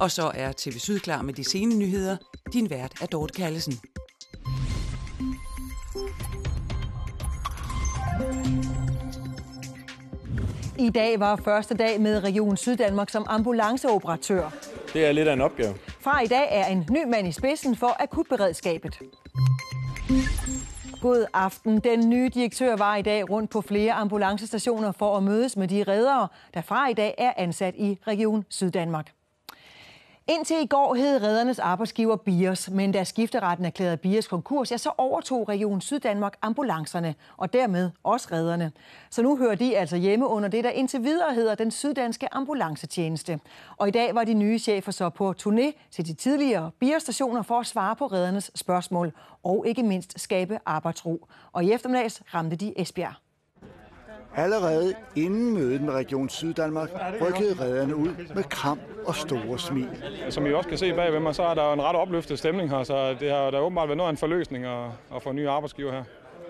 Og så er TV Syd klar med de sene nyheder. Din vært er Dorte Kallesen. I dag var første dag med Region Syddanmark som ambulanceoperatør. Det er lidt af en opgave. Fra i dag er en ny mand i spidsen for akutberedskabet. God aften. Den nye direktør var i dag rundt på flere ambulancestationer for at mødes med de reddere, der fra i dag er ansat i Region Syddanmark. Indtil i går hed reddernes arbejdsgiver Bios, men da skifteretten erklærede Bios konkurs, ja, så overtog Region Syddanmark ambulancerne, og dermed også redderne. Så nu hører de altså hjemme under det, der indtil videre hedder den syddanske ambulancetjeneste. Og i dag var de nye chefer så på turné til de tidligere Bios-stationer for at svare på reddernes spørgsmål, og ikke mindst skabe arbejdsro. Og i eftermiddags ramte de Esbjerg. Allerede inden mødet med Region Syddanmark rykkede redderne ud med kram og store smil. Som I også kan se bagved mig, så er der en ret opløftet stemning her, så det har der åbenbart været noget af en forløsning at, at få en ny arbejdsgiver her.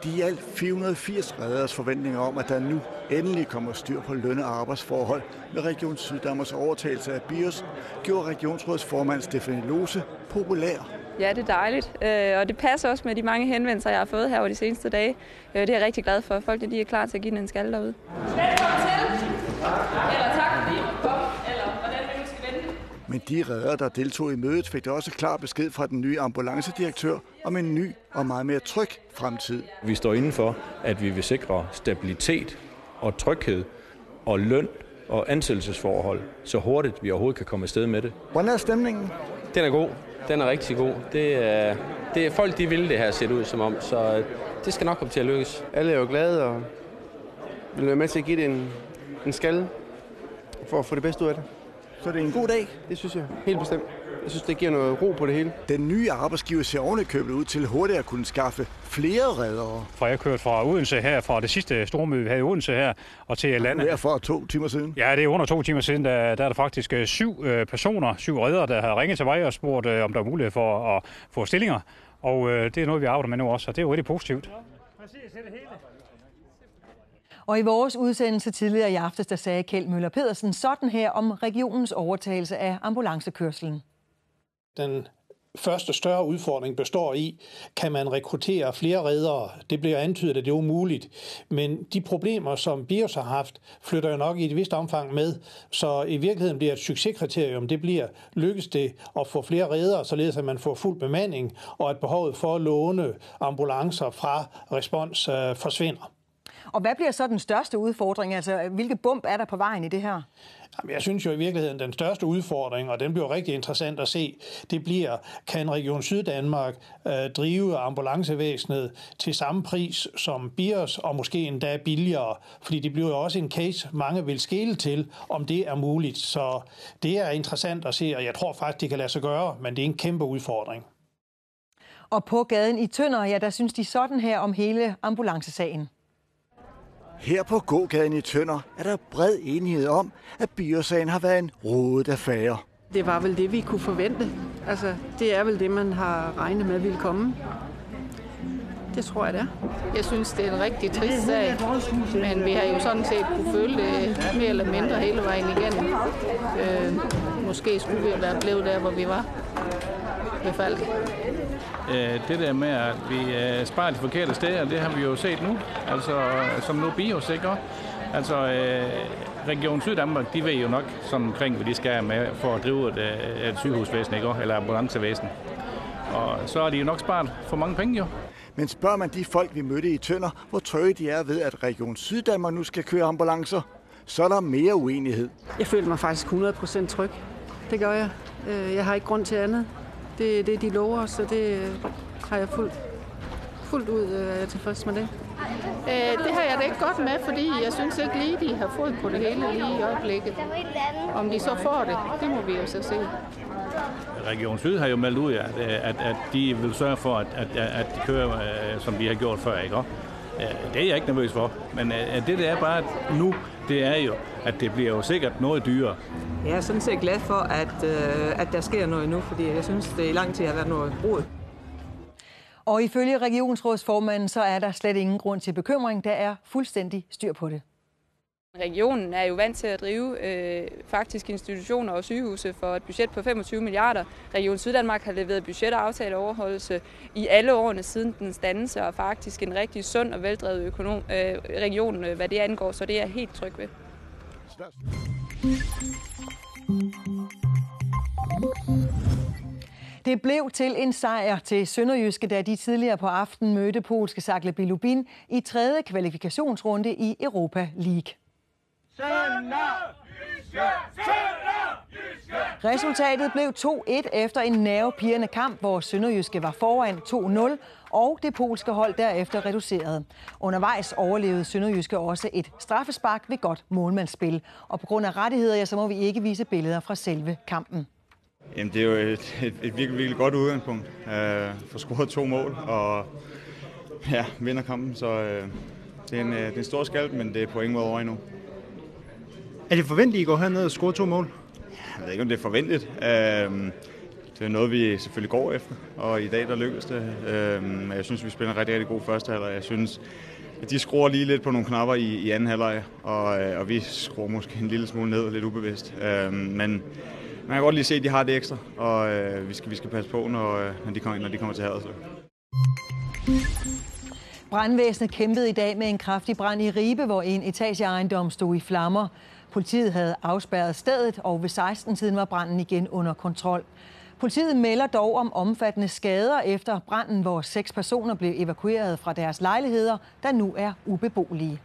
De alt 480 redders forventninger om, at der nu endelig kommer styr på løn- og arbejdsforhold med Region Syddanmarks overtagelse af BIOS, gjorde Regionsrådets formand Stefanie Lose populær Ja, det er dejligt, øh, og det passer også med de mange henvendelser, jeg har fået her over de seneste dage. Øh, det er jeg rigtig glad for. Folk de er klar til at give den en skalle derude. Velkommen til! Eller tak fordi I kom, eller hvordan vi nu skal vente. Men de redder, der deltog i mødet, fik også klar besked fra den nye ambulancedirektør om en ny og meget mere tryg fremtid. Vi står inden for, at vi vil sikre stabilitet og tryghed og løn og ansættelsesforhold så hurtigt vi overhovedet kan komme afsted med det. Hvordan er stemningen? Den er god. Den er rigtig god. Det er, det er folk, de vil det her set ud som om, så det skal nok komme til at lykkes. Alle er jo glade og vil være med til at give det en, en skalle for at få det bedste ud af det. Så det er en god dag? Det synes jeg helt bestemt. Jeg synes, det giver noget ro på det hele. Den nye arbejdsgiver ser ovenikøbet ud til hurtigt at kunne skaffe flere reddere. For jeg kørte fra Odense her, fra det sidste stormøde, vi havde i Odense her, og til landet. Det er for to timer siden? Ja, det er under to timer siden. Der, der er der faktisk øh, syv øh, personer, syv reddere, der har ringet til mig og spurgt, øh, om der er mulighed for at få stillinger. Og det er noget, vi arbejder med nu også, og det er jo rigtig positivt. Præcis, det hele. Og i vores udsendelse tidligere i aftes, der sagde Kjeld Møller Pedersen sådan her om regionens overtagelse af ambulancekørselen. Den første større udfordring består i, kan man rekruttere flere redere? Det bliver antydet, at det er umuligt. Men de problemer, som BIOS har haft, flytter jo nok i et vist omfang med. Så i virkeligheden bliver et succeskriterium, det bliver, lykkes det at få flere redere, således at man får fuld bemanding, og at behovet for at låne ambulancer fra respons øh, forsvinder. Og hvad bliver så den største udfordring? Altså, hvilke bump er der på vejen i det her? Jamen, jeg synes jo i virkeligheden, den største udfordring, og den bliver rigtig interessant at se, det bliver, kan Region Syddanmark øh, drive ambulancevæsenet til samme pris som BIOS, og måske endda billigere? Fordi det bliver jo også en case, mange vil skele til, om det er muligt. Så det er interessant at se, og jeg tror faktisk, det kan lade sig gøre, men det er en kæmpe udfordring. Og på gaden i Tønder, ja, der synes de sådan her om hele ambulancesagen. Her på gågaden i Tønder er der bred enighed om, at biosagen har været en rodet affære. Det var vel det, vi kunne forvente. Altså, det er vel det, man har regnet med ville komme. Det tror jeg, det er. Jeg synes, det er en rigtig trist sag, men vi har jo sådan set kunne føle det mere eller mindre hele vejen igennem. Øh, måske skulle vi have været blevet der, hvor vi var ved Falk. Øh, det der med, at vi øh, sparer de forkerte steder, det har vi jo set nu. Altså, som nu BIOS, ikke Altså, øh, Region Syddanmark, de ved jo nok sådan omkring, hvad de skal med for at drive et, et sygehusvæsen, ikke? eller ambulancevæsen. Og så er de jo nok sparet for mange penge, jo. Men spørger man de folk, vi mødte i Tønder, hvor trygge de er ved, at Region Syddanmark nu skal køre ambulancer, så er der mere uenighed. Jeg føler mig faktisk 100% tryg. Det gør jeg. Jeg har ikke grund til andet. Det er det, de lover, så det har jeg fuldt, fuldt ud øh, tilfreds med det. Øh, det har jeg da ikke godt med, fordi jeg synes ikke lige, de har fået på det hele lige i øjeblikket. Om de så får det, det må vi jo så se. Region Syd har jo meldt ud, at, at, at de vil sørge for, at, at, at de kører, øh, som de har gjort før. Ikke? Det er jeg ikke nervøs for. Men det, det er bare nu, det er jo, at det bliver jo sikkert noget dyrere. Jeg er sådan set glad for, at, øh, at der sker noget nu, fordi jeg synes, det i lang tid har været noget rod. Og ifølge regionsrådsformanden, så er der slet ingen grund til bekymring. Der er fuldstændig styr på det. Regionen er jo vant til at drive øh, faktisk institutioner og sygehuse for et budget på 25 milliarder. Region Syddanmark har leveret budgetaftaleoverholdelse i alle årene siden den dannelse, og faktisk en rigtig sund og veldrevet økonom, øh, region, øh, hvad det angår, så det er jeg helt tryg ved. Det blev til en sejr til Sønderjyske, da de tidligere på aftenen mødte polske Sakle Bilubin i tredje kvalifikationsrunde i Europa League. Resultatet blev 2-1 efter en nervepirrende kamp, hvor Sønderjyske var foran 2-0, og det polske hold derefter reducerede. Undervejs overlevede Sønderjyske også et straffespark ved godt målmandsspil. Og på grund af rettigheder, ja, så må vi ikke vise billeder fra selve kampen. Jamen, det er jo et, et, et virkelig, virkelig godt udgangspunkt. Øh, for scoret to mål og ja, vinder kampen, så øh, det, er en, det er en stor skald, men det er på ingen måde over endnu. Er det forventeligt, at I går herned og scorer to mål? Jeg ved ikke, om det er forventet. Øh, det er noget, vi selvfølgelig går efter, og i dag der lykkedes det. Øh, jeg synes, vi spiller en rigtig, rigtig god første halvleg. Jeg synes, at de skruer lige lidt på nogle knapper i, i anden halvleg, og, øh, og vi skruer måske en lille smule ned, lidt ubevidst. Øh, men man kan godt lige se, at de har det ekstra, og øh, vi, skal, vi skal passe på, når, øh, når, de, kommer, når de kommer til Haderslev. Brandvæsenet kæmpede i dag med en kraftig brand i Ribe, hvor en etageejendom stod i flammer. Politiet havde afspærret stedet, og ved 16-tiden var branden igen under kontrol. Politiet melder dog om omfattende skader efter branden, hvor seks personer blev evakueret fra deres lejligheder, der nu er ubeboelige.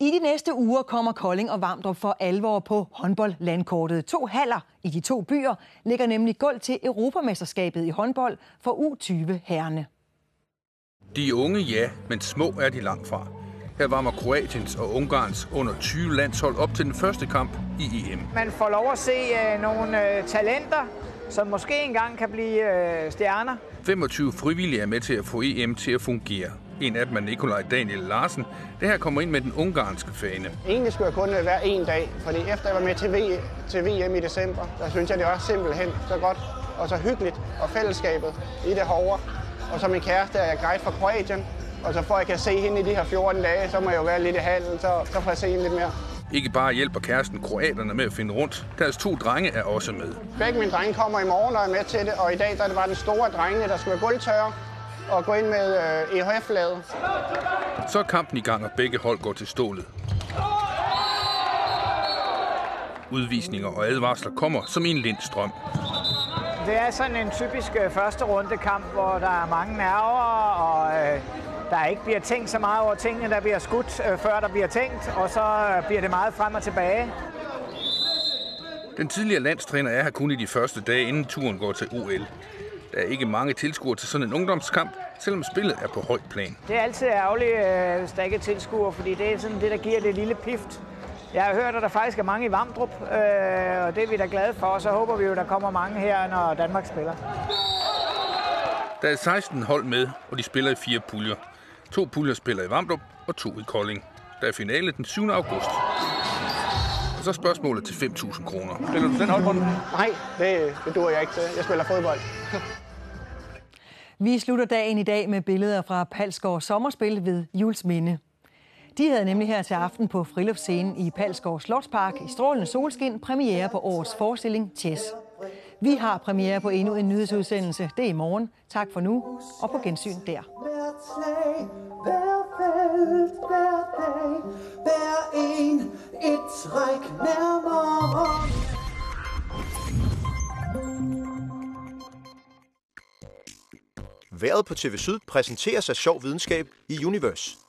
I de næste uger kommer Kolding og Vamdrup for alvor på håndboldlandkortet. To haller i de to byer ligger nemlig gulv til Europamesterskabet i håndbold for U20 herrene. De er unge, ja, men små er de langt fra. Her varmer Kroatiens og Ungarns under 20 landshold op til den første kamp i EM. Man får lov at se øh, nogle øh, talenter, som måske engang kan blive øh, stjerner. 25 frivillige er med til at få EM til at fungere. En af dem er Nikolaj Daniel Larsen. Det her kommer ind med den ungarske fane. Egentlig skulle jeg kun være en dag, fordi efter jeg var med til, v- til VM i december, der synes jeg, det var simpelthen så godt og så hyggeligt, og fællesskabet i det hårde. Og så min kæreste er jeg guide fra Kroatien, og så får jeg kan se hende i de her 14 dage, så må jeg jo være lidt i halen, så, så får jeg se hende lidt mere. Ikke bare hjælper kæresten kroaterne med at finde rundt, deres to drenge er også med. Begge mine drenge kommer i morgen og er med til det, og i dag der er det bare den store drenge, der skal være gulvtørre og gå ind med øh, EHF-laget. Så er kampen i gang, og begge hold går til stålet. Udvisninger og advarsler kommer som en lindstrøm. Det er sådan en typisk øh, første runde kamp, hvor der er mange nerver, og øh, der ikke bliver tænkt så meget over tingene, der bliver skudt, øh, før der bliver tænkt, og så øh, bliver det meget frem og tilbage. Den tidligere landstræner er her kun i de første dage, inden turen går til OL. Der er ikke mange tilskuere til sådan en ungdomskamp, selvom spillet er på højt plan. Det er altid ærgerligt, øh, hvis der ikke er tilskuere, fordi det er sådan det, der giver det lille pift. Jeg har hørt, at der faktisk er mange i Vamdrup, og det er vi da glade for, og så håber vi jo, at der kommer mange her, når Danmark spiller. Der er 16 hold med, og de spiller i fire puljer. To puljer spiller i Vamdrup og to i Kolding. Der er finale den 7. august. Og så spørgsmålet til 5.000 kroner. Spiller du den holdbånd? Nej, det, det duer jeg ikke til. Jeg spiller fodbold. Vi slutter dagen i dag med billeder fra Palsgaard Sommerspil ved Jules Minde. De havde nemlig her til aften på friluftsscenen i Palsgaard Slotspark i strålende solskin premiere på årets forestilling Chess. Vi har premiere på endnu en nyhedsudsendelse. Det er i morgen. Tak for nu, og på gensyn der. Hver felt, hver dag, hver en, et træk nærmere. Været på TV Syd præsenteres af sjov videnskab i Universe.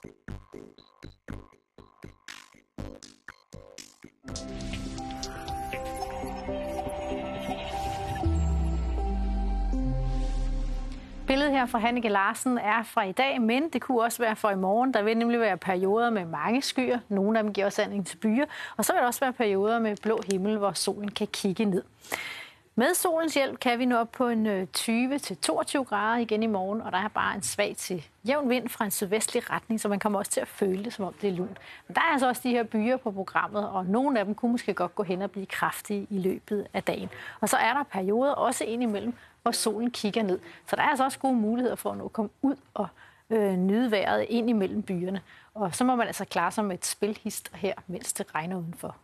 Billedet her fra Hanneke Larsen er fra i dag, men det kunne også være for i morgen. Der vil nemlig være perioder med mange skyer. Nogle af dem giver også anledning til byer. Og så vil der også være perioder med blå himmel, hvor solen kan kigge ned. Med solens hjælp kan vi nå op på en øh, 20-22 grader igen i morgen, og der er bare en svag til jævn vind fra en sydvestlig retning, så man kommer også til at føle det, som om det er lunt. Men der er altså også de her byer på programmet, og nogle af dem kunne måske godt gå hen og blive kraftige i løbet af dagen. Og så er der perioder også indimellem, hvor solen kigger ned. Så der er altså også gode muligheder for at nå at komme ud og øh, nyde vejret ind imellem byerne. Og så må man altså klare sig med et spilhist her, mens det regner udenfor.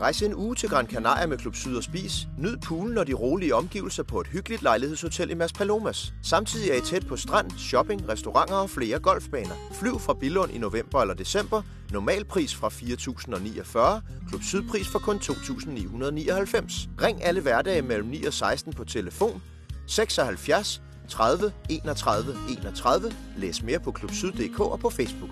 Rejs en uge til Gran Canaria med Klub Syd og Spis. Nyd poolen og de rolige omgivelser på et hyggeligt lejlighedshotel i Mas Palomas. Samtidig er I tæt på strand, shopping, restauranter og flere golfbaner. Flyv fra Billund i november eller december. Normal pris fra 4.049. Klub Sydpris for kun 2.999. Ring alle hverdage mellem 9 og 16 på telefon 76 30 31 31. Læs mere på klubsyd.dk og på Facebook.